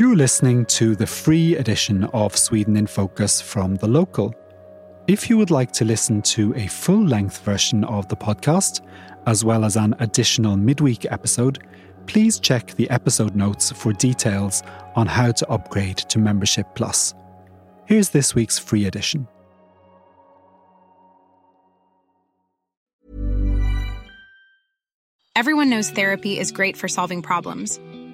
You're listening to the free edition of Sweden in Focus from The Local. If you would like to listen to a full length version of the podcast, as well as an additional midweek episode, please check the episode notes for details on how to upgrade to Membership Plus. Here's this week's free edition. Everyone knows therapy is great for solving problems,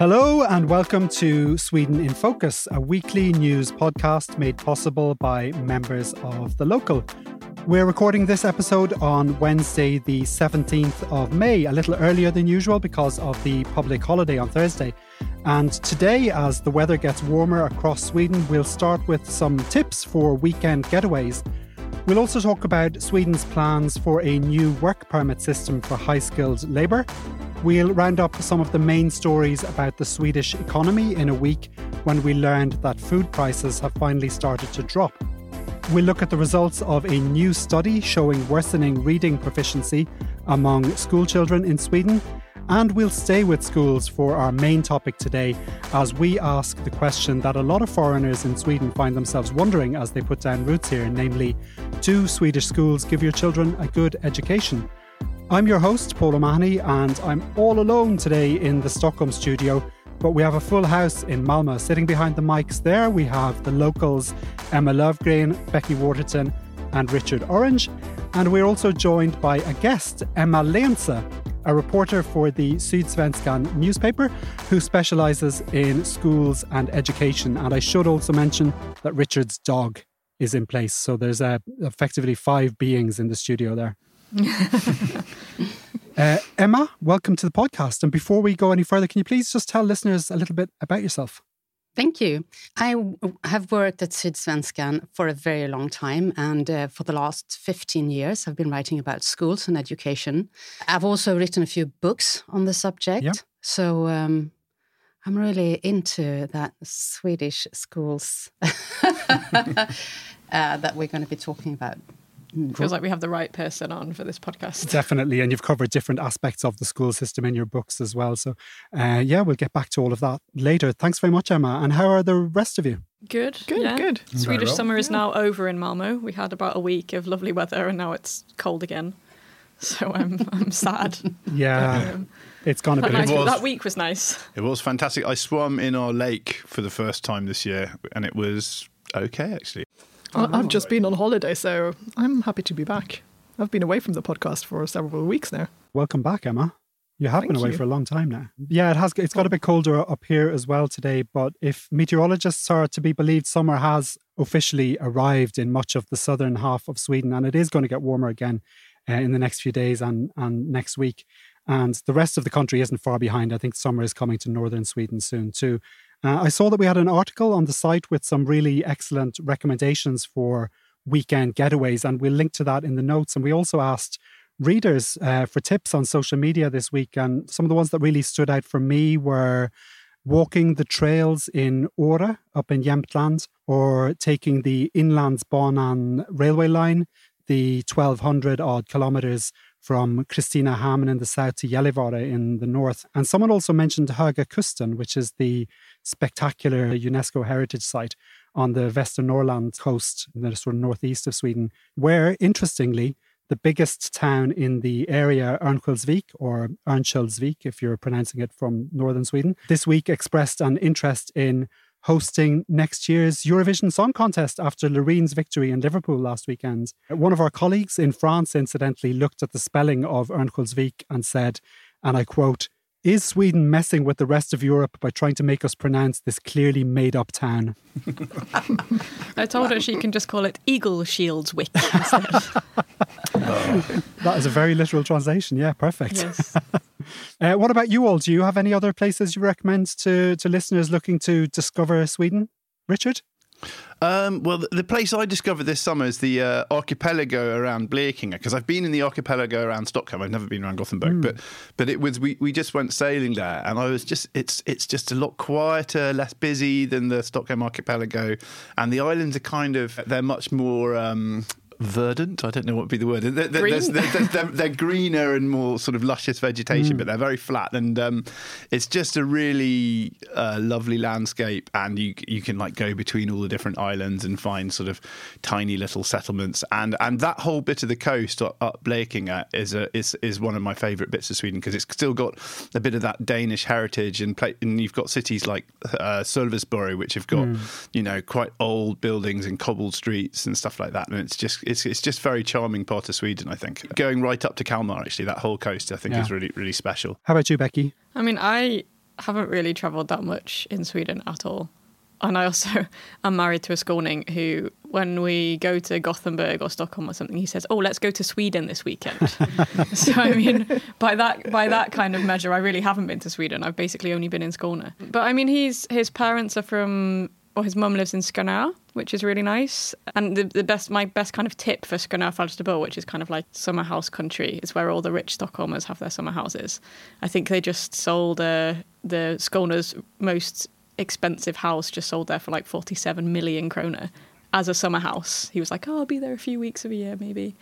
Hello, and welcome to Sweden in Focus, a weekly news podcast made possible by members of the local. We're recording this episode on Wednesday, the 17th of May, a little earlier than usual because of the public holiday on Thursday. And today, as the weather gets warmer across Sweden, we'll start with some tips for weekend getaways. We'll also talk about Sweden's plans for a new work permit system for high skilled labour. We'll round up some of the main stories about the Swedish economy in a week when we learned that food prices have finally started to drop. We'll look at the results of a new study showing worsening reading proficiency among schoolchildren in Sweden. And we'll stay with schools for our main topic today as we ask the question that a lot of foreigners in Sweden find themselves wondering as they put down roots here namely, do Swedish schools give your children a good education? I'm your host, Paul O'Mahony, and I'm all alone today in the Stockholm studio. But we have a full house in Malmö. Sitting behind the mics there, we have the locals Emma Löfgren, Becky Waterton, and Richard Orange. And we're also joined by a guest, Emma Leijnse, a reporter for the Sydsvenskan newspaper who specialises in schools and education. And I should also mention that Richard's dog is in place. So there's uh, effectively five beings in the studio there. uh, Emma, welcome to the podcast. And before we go any further, can you please just tell listeners a little bit about yourself? Thank you. I have worked at Sydsvenskan for a very long time, and uh, for the last 15 years, I've been writing about schools and education. I've also written a few books on the subject. Yep. So um, I'm really into that Swedish schools uh, that we're going to be talking about. Feels like we have the right person on for this podcast. Definitely. And you've covered different aspects of the school system in your books as well. So, uh, yeah, we'll get back to all of that later. Thanks very much, Emma. And how are the rest of you? Good. Good, yeah. good. Swedish well. summer is now over in Malmo. We had about a week of lovely weather and now it's cold again. So I'm, I'm sad. yeah. Um, it's gone a bit. Nice, that week was nice. It was fantastic. I swam in our lake for the first time this year and it was okay, actually. I've just been on holiday, so I'm happy to be back. I've been away from the podcast for several weeks now. Welcome back, Emma. You have Thank been away you. for a long time now. Yeah, it has. It's got a bit colder up here as well today. But if meteorologists are to be believed, summer has officially arrived in much of the southern half of Sweden, and it is going to get warmer again uh, in the next few days and and next week. And the rest of the country isn't far behind. I think summer is coming to northern Sweden soon too. Uh, I saw that we had an article on the site with some really excellent recommendations for weekend getaways, and we'll link to that in the notes. And we also asked readers uh, for tips on social media this week. And some of the ones that really stood out for me were walking the trails in Åre up in Jämtland or taking the Inlandsbanan railway line, the 1200 odd kilometers from Kristinehamn in the south to Gällivare in the north. And someone also mentioned Höga Kusten, which is the spectacular UNESCO heritage site on the Västernorrland coast, the sort of northeast of Sweden, where, interestingly, the biggest town in the area, Örnsköldsvik, or Örnsköldsvik, if you're pronouncing it from northern Sweden, this week expressed an interest in hosting next year's Eurovision Song Contest after Loreen's victory in Liverpool last weekend. One of our colleagues in France, incidentally, looked at the spelling of Örnsköldsvik and said, and I quote, is Sweden messing with the rest of Europe by trying to make us pronounce this clearly made up town? I told her she can just call it Eagle Shields Wick That is a very literal translation. Yeah, perfect. Yes. uh, what about you all? Do you have any other places you recommend to, to listeners looking to discover Sweden? Richard? Um, well, the, place I discovered this summer is the uh, archipelago around Blekinge because I've been in the archipelago around Stockholm. I've never been around Gothenburg, mm. but but it was we, we just went sailing there, and I was just it's it's just a lot quieter, less busy than the Stockholm archipelago, and the islands are kind of they're much more. Um, verdant. I don't know what would be the word. They're, they're, they're, they're, greener and more sort of luscious vegetation, mm. but they're very flat, and um, it's just a really uh, lovely landscape. And you you can like go between all the different islands and find sort of tiny little settlements, and and that whole bit of the coast up, up Blekinge is a, is is one of my favourite bits of Sweden because it's still got a bit of that Danish heritage, and, play, and you've got cities like uh, Sölvesborg, which have got mm. you know quite old buildings and cobbled streets and stuff like that, and it's just it's it's just very charming part of Sweden. I think going right up to Kalmar, actually, that whole coast, I think yeah. is really really special. How about you, Becky? I mean, I haven't really travelled that much in Sweden at all. And I also am married to a Skåning who, when we go to Gothenburg or Stockholm or something, he says, "Oh, let's go to Sweden this weekend." so I mean, by that by that kind of measure, I really haven't been to Sweden. I've basically only been in Skåne. But I mean, he's his parents are from or his mum lives in Skanör, which is really nice. And the, the best, my best kind of tip for Skanör Falsterbo, which is kind of like summer house country, is where all the rich Stockholmers have their summer houses. I think they just sold uh, the Skåne's most expensive house, just sold there for like 47 million kroner as a summer house. He was like, oh, I'll be there a few weeks of a year, maybe.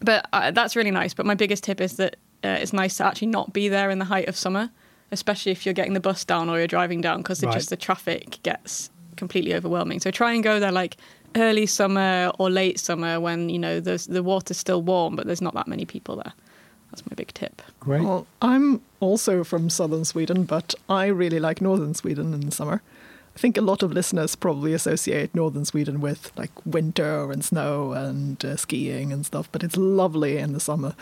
But uh, that's really nice. But my biggest tip is that uh, it's nice to actually not be there in the height of summer, especially if you're getting the bus down or you're driving down, because right. just the traffic gets completely overwhelming. So try and go there like early summer or late summer when you know the the water's still warm, but there's not that many people there. That's my big tip. Great. Well, I'm also from southern Sweden, but I really like northern Sweden in the summer. I think a lot of listeners probably associate northern Sweden with like winter and snow and uh, skiing and stuff, but it's lovely in the summer.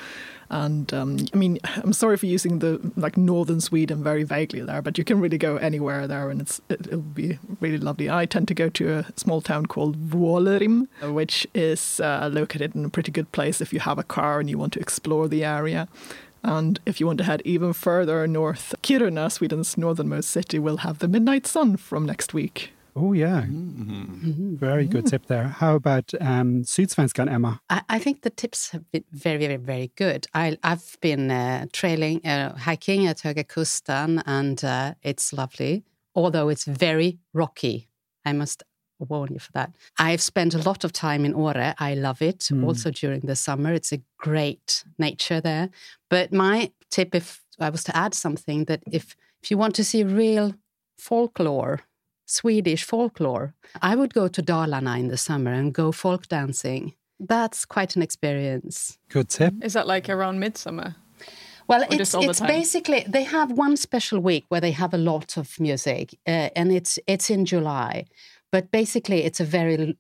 And um, I mean, I'm sorry for using the like northern Sweden very vaguely there, but you can really go anywhere there, and it's it, will be really lovely. I tend to go to a small town called Vuollerim, which is uh, located in a pretty good place if you have a car and you want to explore the area. And if you want to head even further north, Kiruna, Sweden's northernmost city, will have the midnight sun from next week. Oh, yeah. Mm-hmm. Very good tip there. How about um, Sydsvenskan, Emma? I, I, think the tips have been very, very, very good. I, have been uh, trailing, uh, hiking at Höga Kusten, and uh, it's lovely, although it's very rocky. I must warn you for that. I've spent a lot of time in Åre. I love it. Mm. Also during the summer, it's a great nature there. But my tip, if I was to add something, that if if you want to see real folklore, Swedish folklore, I would go to Dalarna in the summer and go folk dancing. That's quite an experience. Good tip. Is that like around midsummer? Well, or it's it's basically they have one special week where they have a lot of music, uh, and it's it's in July. But basically, it's a very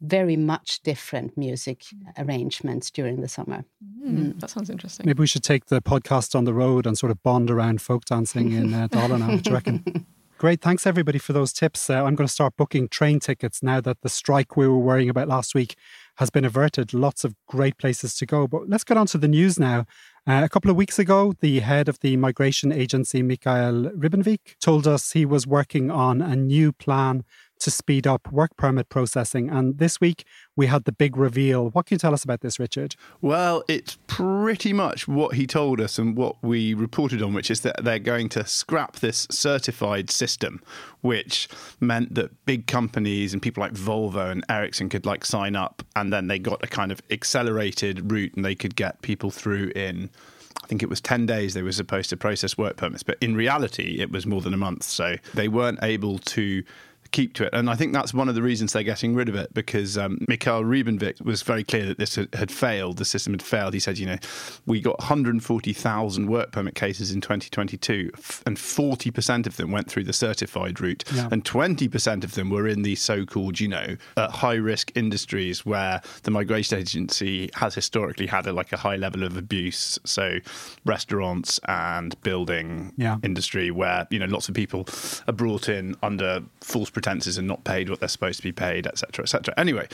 very much different music arrangements during the summer. Mm, mm. That sounds interesting. Maybe we should take the podcast on the road and sort of bond around folk dancing in uh, Dalarna. what do you reckon? Great. Thanks, everybody, for those tips. Uh, I'm going to start booking train tickets now that the strike we were worrying about last week has been averted. Lots of great places to go. But let's get on to the news now. Uh, a couple of weeks ago, the head of the migration agency, Mikael Ribbenvik, told us he was working on a new plan to speed up work permit processing. And this week we had the big reveal. What can you tell us about this, Richard? Well, it's pretty much what he told us and what we reported on, which is that they're going to scrap this certified system, which meant that big companies and people like Volvo and Ericsson could like sign up and then they got a kind of accelerated route and they could get people through in I think it was 10 days they were supposed to process work permits, but in reality, it was more than a month. So they weren't able to keep to it. And I think that's one of the reasons they're getting rid of it because um, Mikael Ribbenvik was very clear that this had, failed. The system had failed. He said, you know, we got 140,000 work permit cases in 2022, and 40% of them went through the certified route, yeah. and 20% of them were in the so called, you know, uh, high risk industries where the migration agency has historically had a, like a high level of abuse. So restaurants and building yeah. industry where, you know, lots of people are brought in under false pretenses and not paid what they're supposed to be paid, etc., etc. Anyway,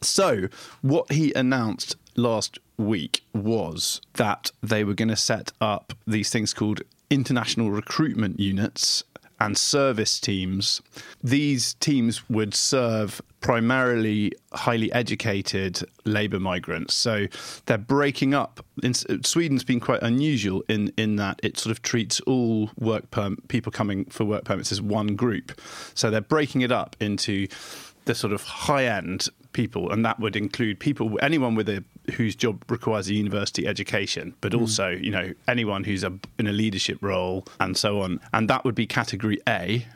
so what he announced last week was that they were going to set up these things called international recruitment units and service teams. These teams would serve primarily highly educated labour migrants. So they're breaking up. In, Sweden's been quite unusual in, in that it sort of treats all work perm- people coming for work permits as one group. So they're breaking it up into the sort of high end people, and that would include people, anyone with a whose job requires a university education, but mm. also you know anyone who's a, in a leadership role and so on, and that would be category A.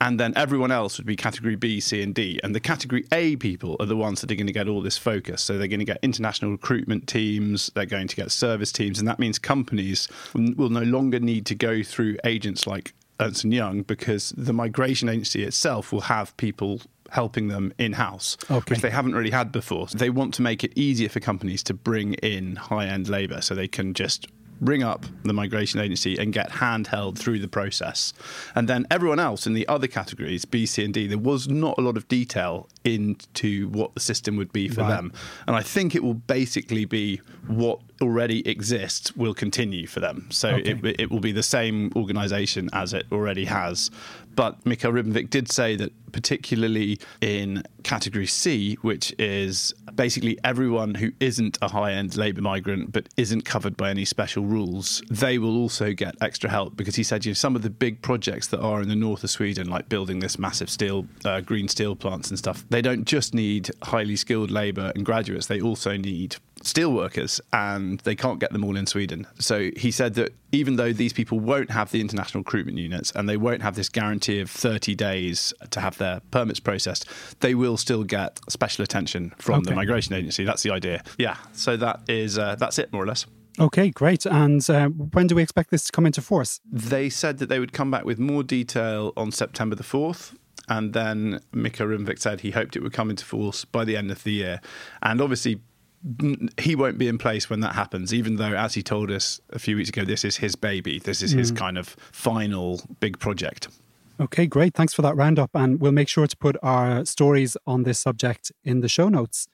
And then everyone else would be category B, C, and D. And the category A people are the ones that are going to get all this focus. So they're going to get international recruitment teams, they're going to get service teams. And that means companies will no longer need to go through agents like Ernst and Young because the migration agency itself will have people helping them in house, okay. which they haven't really had before. So they want to make it easier for companies to bring in high end labour so they can just ring up the migration agency and get handheld through the process. And then everyone else in the other categories, B, C, and D, there was not a lot of detail into what the system would be for right. them. And I think it will basically be what already exists will continue for them. So okay. it, it will be the same organisation as it already has. But Mikael Ribbenvik did say that, particularly in category C, which is basically everyone who isn't a high end labour migrant but isn't covered by any special rules, they will also get extra help because he said, you know, some of the big projects that are in the north of Sweden, like building this massive steel, uh, green steel plants and stuff, they don't just need highly skilled labour and graduates, they also need steelworkers and they can't get them all in Sweden. So he said that even though these people won't have the international recruitment units and they won't have this guarantee of 30 days to have their permits processed, they will still get special attention from okay. the migration agency. That's the idea. Yeah. So that is uh, that's it more or less. Okay, great. And uh, when do we expect this to come into force? They said that they would come back with more detail on September the 4th. And then Mikael Ribbenvik said he hoped it would come into force by the end of the year. And obviously, he won't be in place when that happens, even though, as he told us a few weeks ago, this is his baby. This is mm. his kind of final big project. Okay, great. Thanks for that roundup. And we'll make sure to put our stories on this subject in the show notes.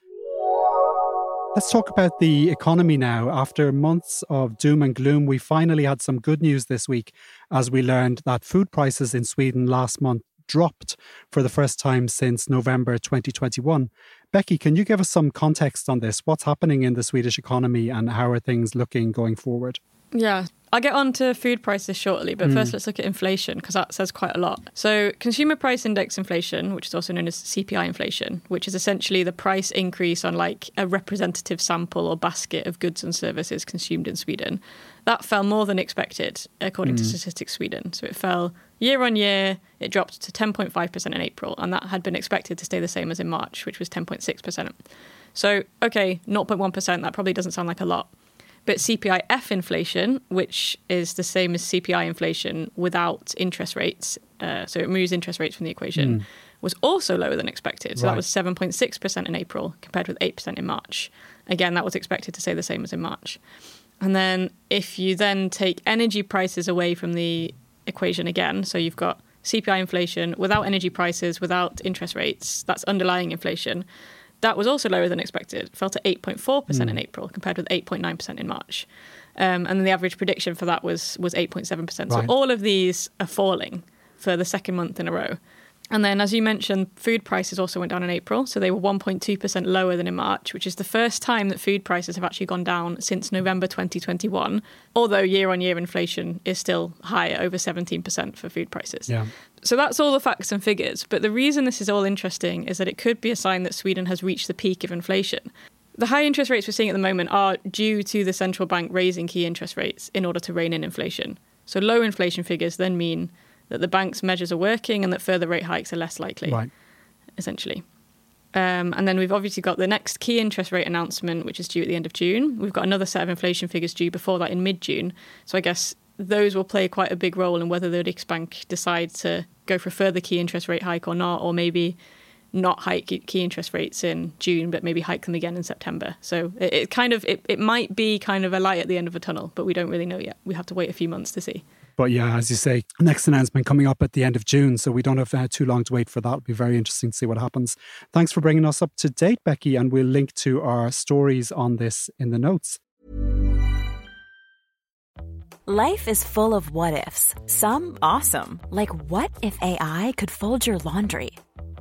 Let's talk about the economy now. After months of doom and gloom, we finally had some good news this week as we learned that food prices in Sweden last month dropped for the first time since November 2021. Becky, can you give us some context on this? What's happening in the Swedish economy and how are things looking going forward? Yeah, I'll get on to food prices shortly, but mm. first let's look at inflation because that says quite a lot. So, consumer price index inflation, which is also known as CPI inflation, which is essentially the price increase on like a representative sample or basket of goods and services consumed in Sweden, that fell more than expected according mm. to Statistics Sweden. So, it fell year on year, it dropped to 10.5% in April, and that had been expected to stay the same as in March, which was 10.6%. So, okay, 0.1%, that probably doesn't sound like a lot. But CPIF inflation, which is the same as CPI inflation without interest rates, uh, so it removes interest rates from the equation, mm. was also lower than expected. So right. that was 7.6% in April compared with 8% in March. Again, that was expected to stay the same as in March. And then if you then take energy prices away from the equation again, so you've got CPI inflation without energy prices, without interest rates, that's underlying inflation that was also lower than expected. fell to 8.4% mm. in April compared with 8.9% in March. Um, and then the average prediction for that was was 8.7%. Right. So all of these are falling for the second month in a row. And then, as you mentioned, food prices also went down in April. So they were 1.2% lower than in March, which is the first time that food prices have actually gone down since November 2021. Although year on year inflation is still higher, over 17% for food prices. Yeah. So that's all the facts and figures. But the reason this is all interesting is that it could be a sign that Sweden has reached the peak of inflation. The high interest rates we're seeing at the moment are due to the central bank raising key interest rates in order to rein in inflation. So low inflation figures then mean that the bank's measures are working and that further rate hikes are less likely, right. essentially. Um, and then we've obviously got the next key interest rate announcement, which is due at the end of June. We've got another set of inflation figures due before that in mid June. So I guess those will play quite a big role in whether the Riksbank decide to go for a further key interest rate hike or not, or maybe not hike key interest rates in June, but maybe hike them again in September. So it, it kind of it, it might be kind of a light at the end of a tunnel, but we don't really know yet. We have to wait a few months to see. But yeah, as you say, next announcement coming up at the end of June, so we don't have uh, too long to wait for that. It'll be very interesting to see what happens. Thanks for bringing us up to date, Becky, and we'll link to our stories on this in the notes. Life is full of what ifs, some awesome, like what if AI could fold your laundry?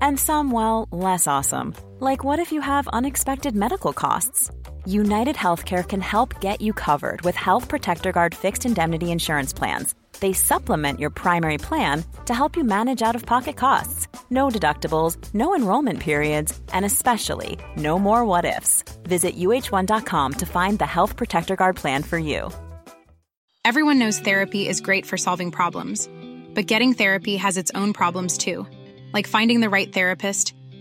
And some, well, less awesome, like what if you have unexpected medical costs? United Healthcare can help get you covered with Health Protector Guard fixed indemnity insurance plans. They supplement your primary plan to help you manage out of pocket costs. No deductibles, no enrollment periods, and especially no more what ifs. Visit uh1.com to find the Health Protector Guard plan for you. Everyone knows therapy is great for solving problems, but getting therapy has its own problems too, like finding the right therapist,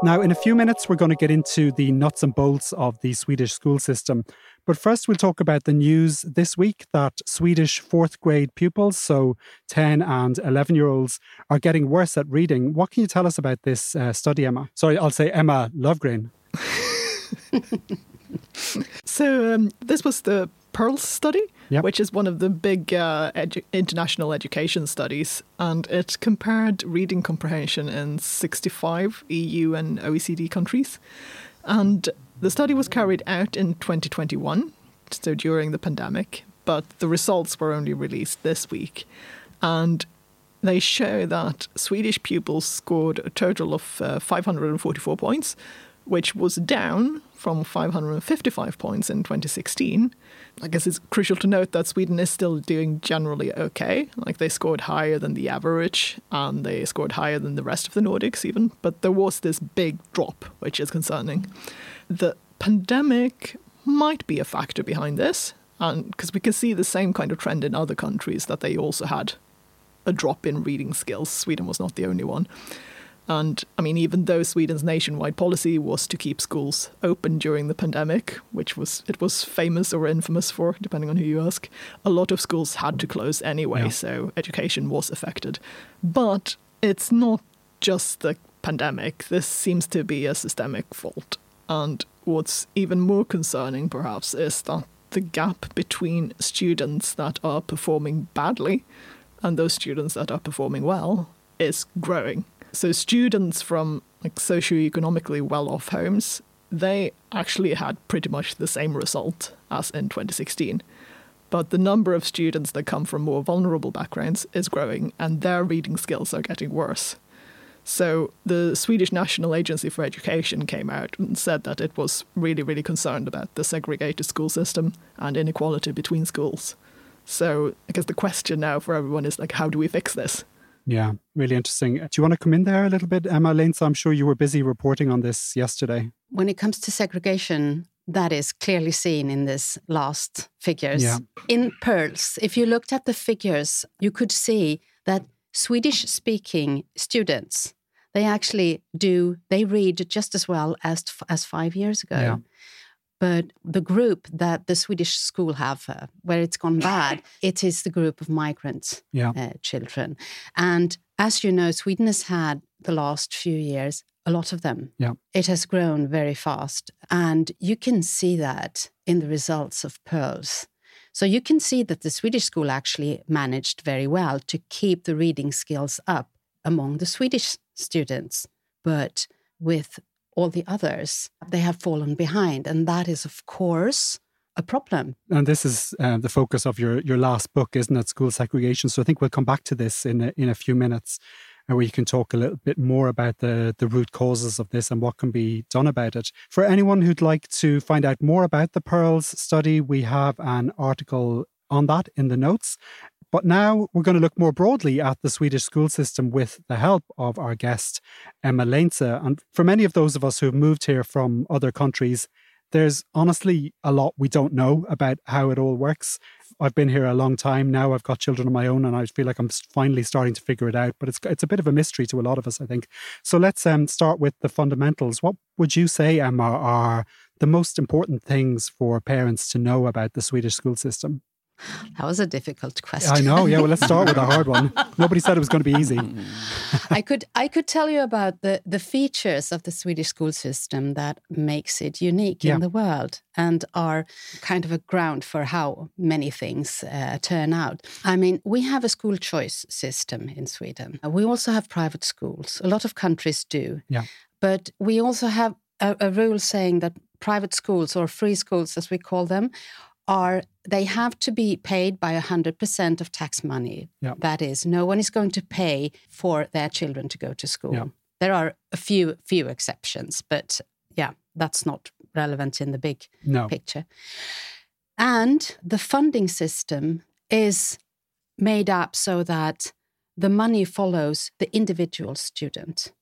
Now, in a few minutes, we're going to get into the nuts and bolts of the Swedish school system. But first, we'll talk about the news this week that Swedish fourth grade pupils, so 10 and 11 year olds, are getting worse at reading. What can you tell us about this uh, study, Emma? Sorry, I'll say Emma Löfgren. so, um, this was the PIRLS study, Yep. which is one of the big uh, edu- international education studies, and it compared reading comprehension in 65 EU and OECD countries. And the study was carried out in 2021, so during the pandemic, but the results were only released this week. And they show that Swedish pupils scored a total of uh, 544 points, which was down from 555 points in 2016. I guess it's crucial to note that Sweden is still doing generally okay. Like they scored higher than the average and they scored higher than the rest of the Nordics, even. But there was this big drop, which is concerning. The pandemic might be a factor behind this, and because we can see the same kind of trend in other countries that they also had a drop in reading skills. Sweden was not the only one. And I mean, even though Sweden's nationwide policy was to keep schools open during the pandemic, which was it was famous or infamous for, depending on who you ask, a lot of schools had to close anyway, Yeah. so education was affected. But it's not just the pandemic. This seems to be a systemic fault. And what's even more concerning, perhaps, is that the gap between students that are performing badly and those students that are performing well is growing. So students from like socioeconomically well-off homes, they actually had pretty much the same result as in 2016. But the number of students that come from more vulnerable backgrounds is growing and their reading skills are getting worse. So the Swedish National Agency for Education came out and said that it was really, really concerned about the segregated school system and inequality between schools. So I guess the question now for everyone is like, how do we fix this? Yeah, really interesting. Do you want to come in there a little bit, Emma Leijnse? I'm sure you were busy reporting on this yesterday. When it comes to segregation, that is clearly seen in this last figures. Yeah. In PIRLS, if you looked at the figures, you could see that Swedish speaking students, they actually do, they read just as well as, as five years ago. Yeah. But the group that the Swedish school have, uh, where it's gone bad, it is the group of migrant Yeah. uh, children. And as you know, Sweden has had the last few years a lot of them. Yeah. It has grown very fast. And you can see that in the results of PIRLS. So you can see that the Swedish school actually managed very well to keep the reading skills up among the Swedish students. But with all the others, they have fallen behind. And that is, of course, a problem. And this is uh, the focus of your your last book, isn't it? School segregation. So I think we'll come back to this in a, in a few minutes, uh, where you can talk a little bit more about the the root causes of this and what can be done about it. For anyone who'd like to find out more about the PIRLS study, we have an article on that in the notes. But now we're going to look more broadly at the Swedish school system with the help of our guest, Emma Leijnse. And for many of those of us who've moved here from other countries, there's honestly a lot we don't know about how it all works. I've been here a long time now. I've got children of my own, and I feel like I'm finally starting to figure it out. But it's it's a bit of a mystery to a lot of us, I think. So let's um, start with the fundamentals. What would you say, Emma, are the most important things for parents to know about the Swedish school system? That was a difficult question. I know. Yeah. Well, let's start with a hard one. Nobody said it was going to be easy. I could I could tell you about the the features of the Swedish school system that makes it unique Yeah. in the world and are kind of a ground for how many things uh, turn out. I mean, we have a school choice system in Sweden. We also have private schools. A lot of countries do. Yeah. But we also have a, a rule saying that private schools or free schools, as we call them, are they have to be paid by 100% of tax money. Yeah. That is, no one is going to pay for their children to go to school. Yeah. There are a few few exceptions, but yeah, that's not relevant in the big No. picture. And the funding system is made up so that the money follows the individual student.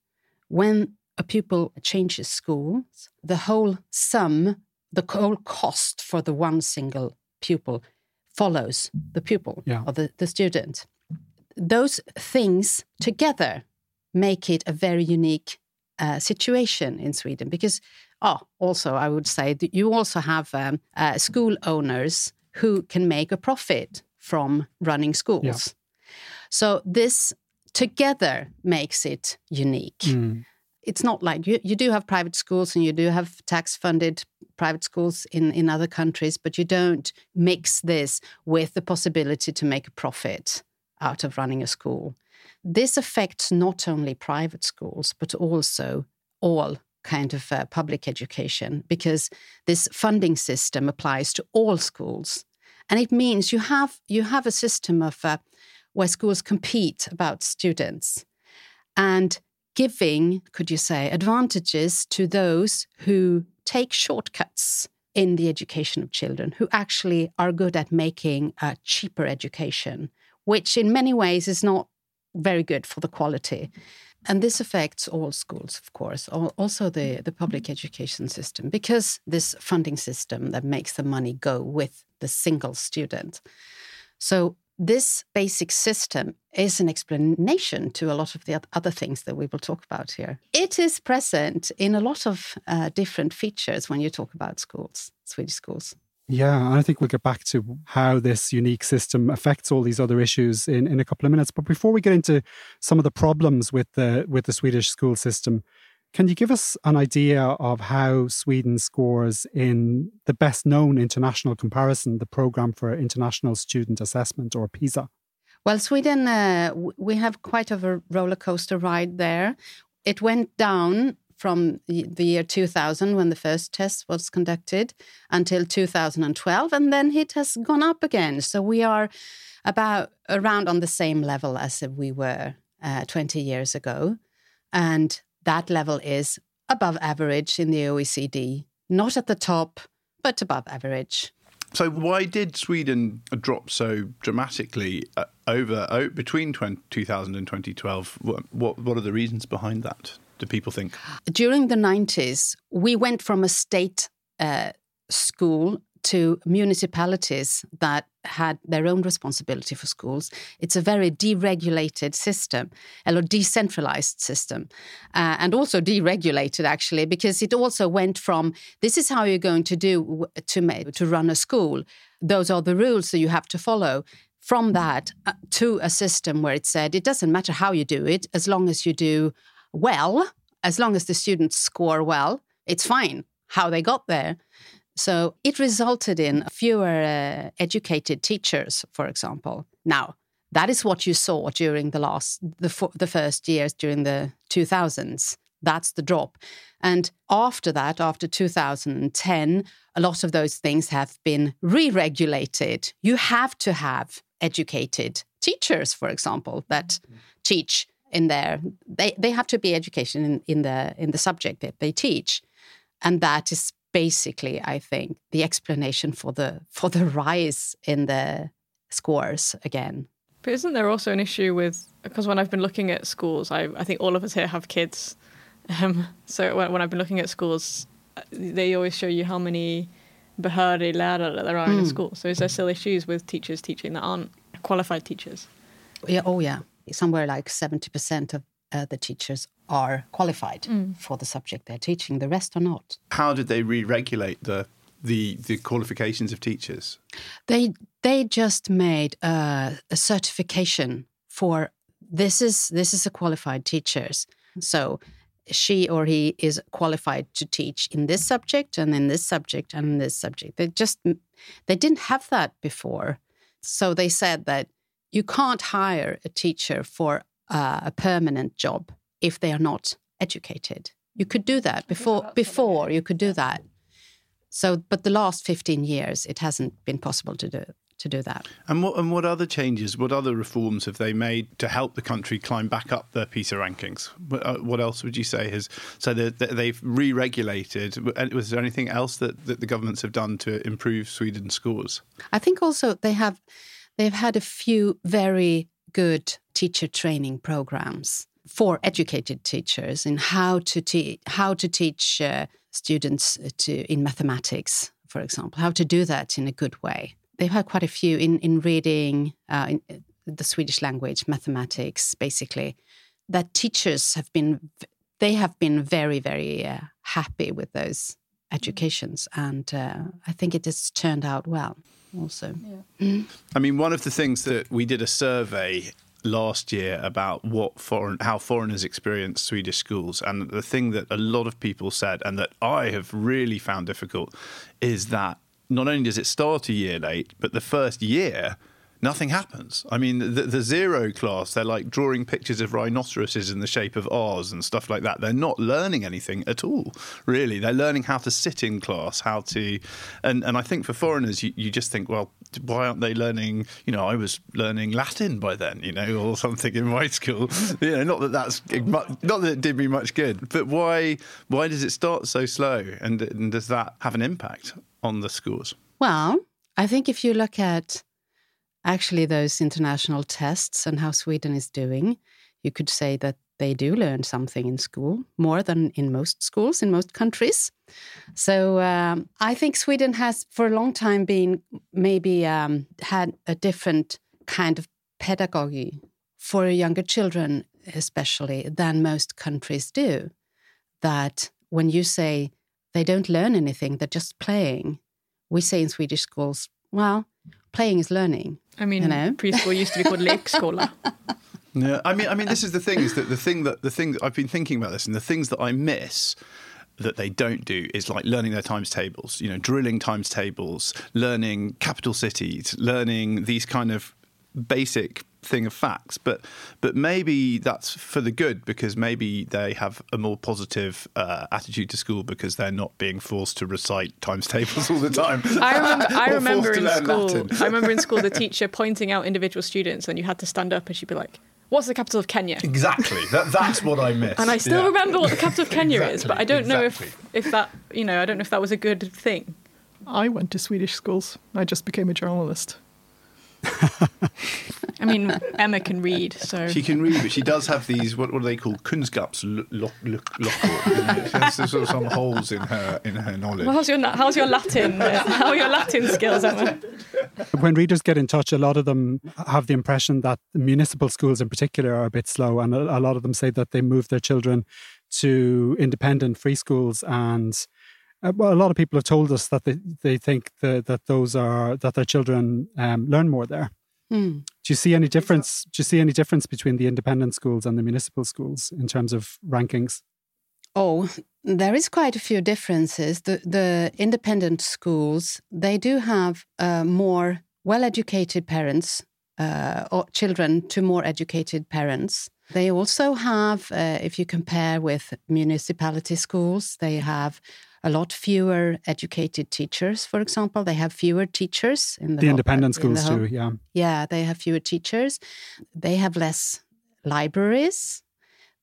When a pupil changes schools, the whole sum, the whole cost for the one single pupil follows the pupil Yeah. or the, the student. Those things together make it a very unique uh, situation in Sweden because, oh, also I would say that you also have um, uh, school owners who can make a profit from running schools. So this together makes it unique. Mm. It's not like you, you do have private schools and you do have tax funded private schools in, in other countries, but you don't mix this with the possibility to make a profit out of running a school. This affects not only private schools, but also all kind of uh, public education because this funding system applies to all schools. And it means you have, you have a system of uh, where schools compete about students and giving, could you say, advantages to those who take shortcuts in the education of children, who actually are good at making a cheaper education, which in many ways is not very good for the quality. And this affects all schools, of course, also the, the public education system, because this funding system that makes the money go with the single student. So this basic system is an explanation to a lot of the other things that we will talk about here. It is present in a lot of uh, different features when you talk about schools, Swedish schools. Yeah, I think we'll get back to how this unique system affects all these other issues in, in a couple of minutes. But before we get into some of the problems with the with the Swedish school system, can you give us an idea of how Sweden scores in the best known international comparison, the Programme for International Student Assessment or PISA? Well, Sweden, uh, we have quite of a roller coaster ride there. It went down from the year 2000 when the first test was conducted until 2012, and then it has gone up again. So we are about around on the same level as we were uh, 20 years ago. And that level is above average in the OECD, not at the top, but above average. So why did Sweden drop so dramatically uh, over oh, between 20, 2000 and 2012? What, what what are the reasons behind that? Do people think? during the 90s, we went from a state uh, school to municipalities that had their own responsibility for schools. It's a very deregulated system, or decentralized system, uh, and also deregulated actually, because it also went from this is how you're going to do to ma- to run a school. Those are the rules that you have to follow. From that uh, to a system where it said it doesn't matter how you do it, as long as you do well, as long as the students score well, it's fine how they got there. So it resulted in fewer uh, educated teachers, for example. Now, that is what you saw during the last the, fo- the first years during the 2000s. That's the drop. And after that, after 2010, a lot of those things have been re regulated. You have to have educated teachers, for example, that teach in their they, they have to be education in, in the in the subject that they teach. And that is basically, I think, the explanation for the for the rise in the scores again. But isn't there also an issue with because when I've been looking at schools, I, I think all of us here have kids. Um, so when, when I've been looking at schools, uh, they always show you how many behörig lärare there are in a school. So is there still issues with teachers teaching that aren't qualified teachers? Yeah, oh yeah, somewhere like seventy percent of uh, the teachers are qualified for the subject they're teaching. The rest are not. How did they re-regulate the the the qualifications of teachers? They they just made a, a certification for this is this is a qualified teachers. So she or he is qualified to teach in this subject and in this subject and in this subject. They just they didn't have that before. So they said that you can't hire a teacher for uh, a permanent job if they are not educated. You could do that before before you could do that. So but the last 15 years it hasn't been possible to do to do that. And what and what other changes, what other reforms have they made to help the country climb back up the PISA rankings? Uh, what else would you say has so they've re-regulated? Was there anything else that, that the governments have done to improve Sweden's scores? I think also they have they've had a few very good teacher training programs for educated teachers in how to teach how to teach uh, students to in mathematics, for example, how to do that in a good way they've had quite a few in in reading uh, in uh, the Swedish language, mathematics, basically. That teachers have been they have been very very uh, happy with those educations, and uh, I think it has turned out well. Also, yeah. mm. I mean, one of the things that we did a survey last year about what foreign how foreigners experience Swedish schools and the thing that a lot of people said and that I have really found difficult is that not only does it start a year late, but the first year, nothing happens. I mean, the, the, zero class, they're like drawing pictures of rhinoceroses in the shape of R's and stuff like that. They're not learning anything at all, really. They're learning how to sit in class, how to. And, and I think for foreigners, you, you just think, well, why aren't they learning? You know, I was learning Latin by then, you know, or something in my school. you know, not that that's not that it did me much good, but why why does it start so slow, and, and does that have an impact on the schools? Well, I think if you look at actually those international tests and how Sweden is doing, you could say that they do learn something in school more than in most schools in most countries. So um, I think Sweden has for a long time been maybe um, had a different kind of pedagogy for younger children, especially than most countries do. That when you say they don't learn anything, they're just playing. We say in Swedish schools, well, playing is learning. I mean, you know? preschool used to be called lekskola. Yeah, I mean, I mean, this is the thing is that the thing that the thing that I've been thinking about this, and the things that I miss that they don't do is like learning their times tables, you know, drilling times tables, learning capital cities, learning these kind of basic thing of facts, but but maybe that's for the good because maybe they have a more positive uh, attitude to school because they're not being forced to recite times tables all the time. I remember, I remember in school. I remember in school the teacher pointing out individual students, and you had to stand up, and she'd be like. What's the capital of Kenya? Exactly. That, that's what I missed. and I still yeah. remember what the capital of Kenya exactly. is, but I don't exactly. know if, if that, you know, I don't know if that was a good thing. I went to Swedish schools. I just became a journalist. I mean, Emma can read, so she can read, but she does have these what, what are they called? Kunskapsluckor. There's sort of some holes in her in her knowledge. Well, how's your how's your Latin? Uh, how are your Latin skills, Emma? When readers get in touch, a lot of them have the impression that municipal schools, in particular, are a bit slow, and a, a lot of them say that they move their children to independent free schools and uh, well, a lot of people have told us that they, they think the, that those are that their children um, learn more there. Mm. Do you see any difference? Do you see any difference between the independent schools and the municipal schools in terms of rankings? Oh, there is quite a few differences. The the independent schools they do have uh, more well-educated parents uh, or children to more educated parents. They also have, uh, if you compare with municipality schools, they have a lot fewer educated teachers, for example. They have fewer teachers in the, the independent schools the too. Yeah, yeah, they have fewer teachers. They have less libraries.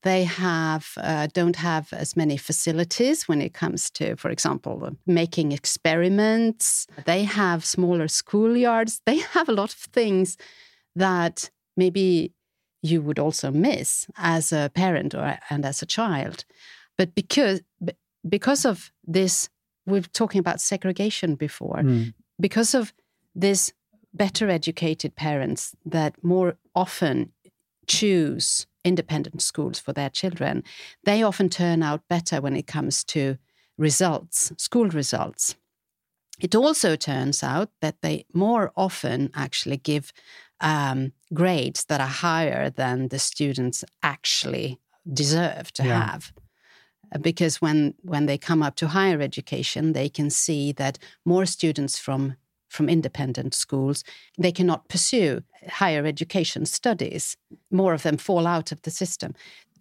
They have uh, don't have as many facilities when it comes to, for example, making experiments. They have smaller schoolyards. They have a lot of things that maybe you would also miss as a parent or and as a child. But because because of this, we are talking about segregation before, mm. because of this better educated parents that more often choose independent schools for their children, they often turn out better when it comes to results, school results. it also turns out that they more often actually give um, grades that are higher than the students actually deserve to Yeah. have. Because when, when they come up to higher education, they can see that more students from, from independent schools, they cannot pursue higher education studies. More of them fall out of the system.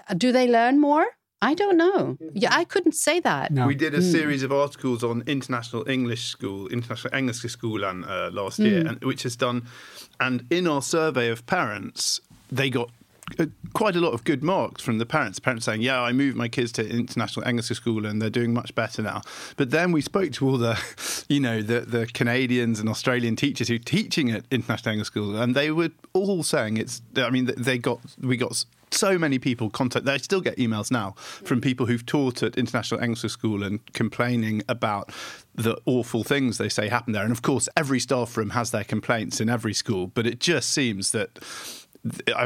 Uh, Do they learn more? I don't know. Yeah, I couldn't say that. No. We did a series of articles on International English School, International Engelska Skolan uh, last year, and, which has done. And in our survey of parents, they got Uh, quite a lot of good marks from the parents. Parents saying, "Yeah, I moved my kids to International Engelska School, and they're doing much better now." But then we spoke to all the, you know, the the Canadians and Australian teachers who are teaching at International Engelska School, and they were all saying it's. I mean, they got we got so many people contact. I still get emails now from people who've taught at International English School and complaining about the awful things they say happen there. And of course, every staff room has their complaints in every school, but it just seems that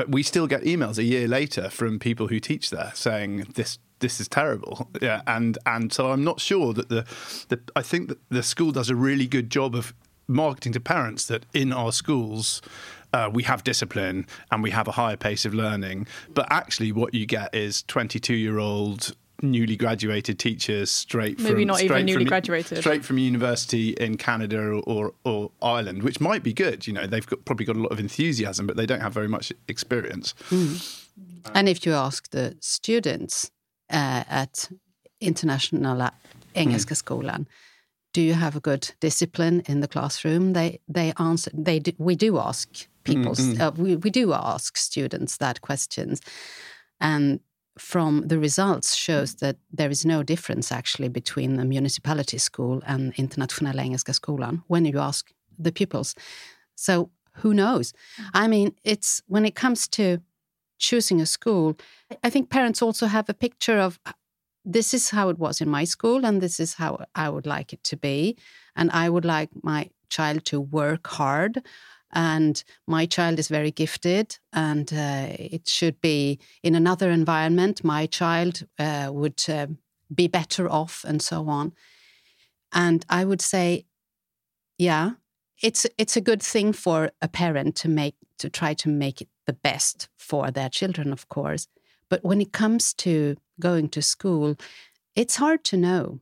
we still get emails a year later from people who teach there saying this. This is terrible, yeah, and and so I'm not sure that the, the I think that the school does a really good job of marketing to parents that in our schools uh, we have discipline and we have a higher pace of learning. But actually, what you get is 22 year old newly graduated teachers straight from Maybe not even straight newly from- graduated. straight from university in Canada or, or, or Ireland, which might be good. You know, they've got, probably got a lot of enthusiasm, but they don't have very much experience. And if you ask the students uh, at Internationella Engelska skolan, do you have a good discipline in the classroom? They they answer. They do, we do ask people. Uh, we we do ask students that questions, and from the results shows that there is no difference actually between the municipality school and Internationella Engelska skolan when you ask the pupils. So who knows? I mean, it's when it comes to choosing a school, I think parents also have a picture of uh, this is how it was in my school and this is how I would like it to be. And I would like my child to work hard. And my child is very gifted, and uh, it should be in another environment. My child uh, would uh, be better off, and so on. And I would say, yeah, it's it's a good thing for a parent to make to try to make it the best for their children, of course. But when it comes to going to school, it's hard to know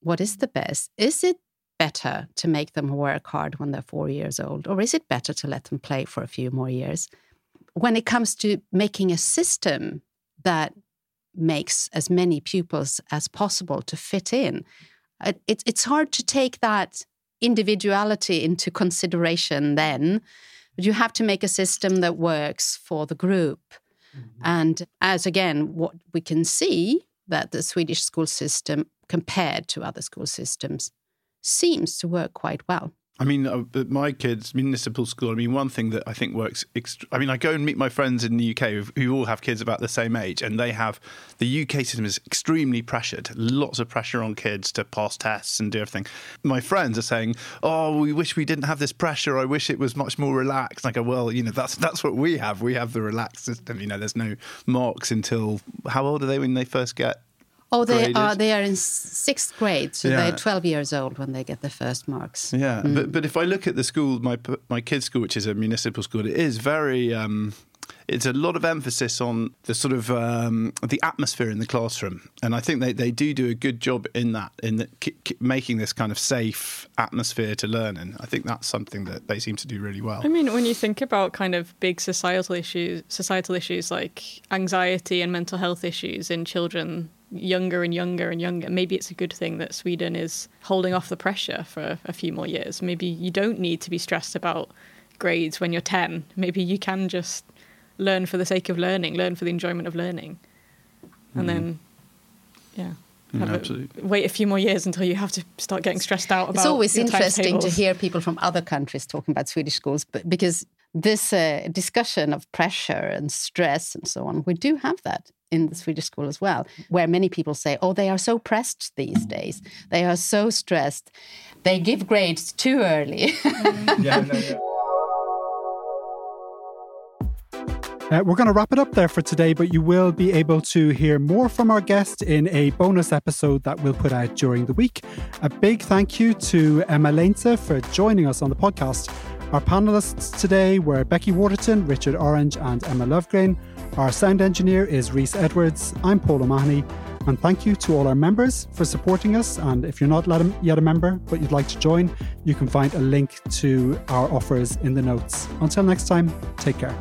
what is the best. Is it better to make them work hard when they're four years old, or is it better to let them play for a few more years? When it comes to making a system that makes as many pupils as possible to fit in, it, it's it's hard to take that individuality into consideration then. But you have to make a system that works for the group. Mm-hmm. And as again, what we can see that the Swedish school system compared to other school systems seems to work quite well. I mean, uh, my kids' municipal school. I mean, one thing that I think works. Ext- I mean, I go and meet my friends in the UK who, all have kids about the same age, and they have the UK system is extremely pressured. Lots of pressure on kids to pass tests and do everything. My friends are saying, "Oh, we wish we didn't have this pressure. I wish it was much more relaxed." And I go, "Well, you know, that's that's what we have. We have the relaxed system. You know, there's no marks until how old are they when they first get Oh, they Graded. are they are in sixth grade, so Yeah. they're twelve years old when they get their first marks. Yeah, but but if I look at the school, my my kids' school, which is a municipal school, it is very. Um, it's a lot of emphasis on the sort of um, the atmosphere in the classroom, and I think they, they do do a good job in that in the, k- k- making this kind of safe atmosphere to learn in. I think that's something that they seem to do really well. I mean, when you think about kind of big societal issues, societal issues like anxiety and mental health issues in children younger and younger and younger, maybe it's a good thing that Sweden is holding off the pressure for a few more years. Maybe you don't need to be stressed about grades when you're 10. Maybe you can just learn for the sake of learning, learn for the enjoyment of learning. And then, yeah. Mm, a- absolutely. wait a few more years until you have to start getting stressed out about it. It's always your interesting to hear people from other countries talking about Swedish schools, but because this uh, discussion of pressure and stress and so on, we do have that in the Swedish school as well, where many people say, "Oh, they are so pressed these days. They are so stressed. They give grades too early." Uh, we're going to wrap it up there for today, but you will be able to hear more from our guest in a bonus episode that we'll put out during the week. A big thank you to Emma Leijnse for joining us on the podcast. Our panelists today were Becky Waterton, Richard Orange, and Emma Löfgren. Our sound engineer is Reese Edwards. I'm Paul O'Mahony. And thank you to all our members for supporting us. And if you're not yet a member, but you'd like to join, you can find a link to our offers in the notes. Until next time, take care.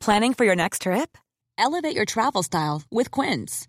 Planning for your next trip? Elevate your travel style with Quince.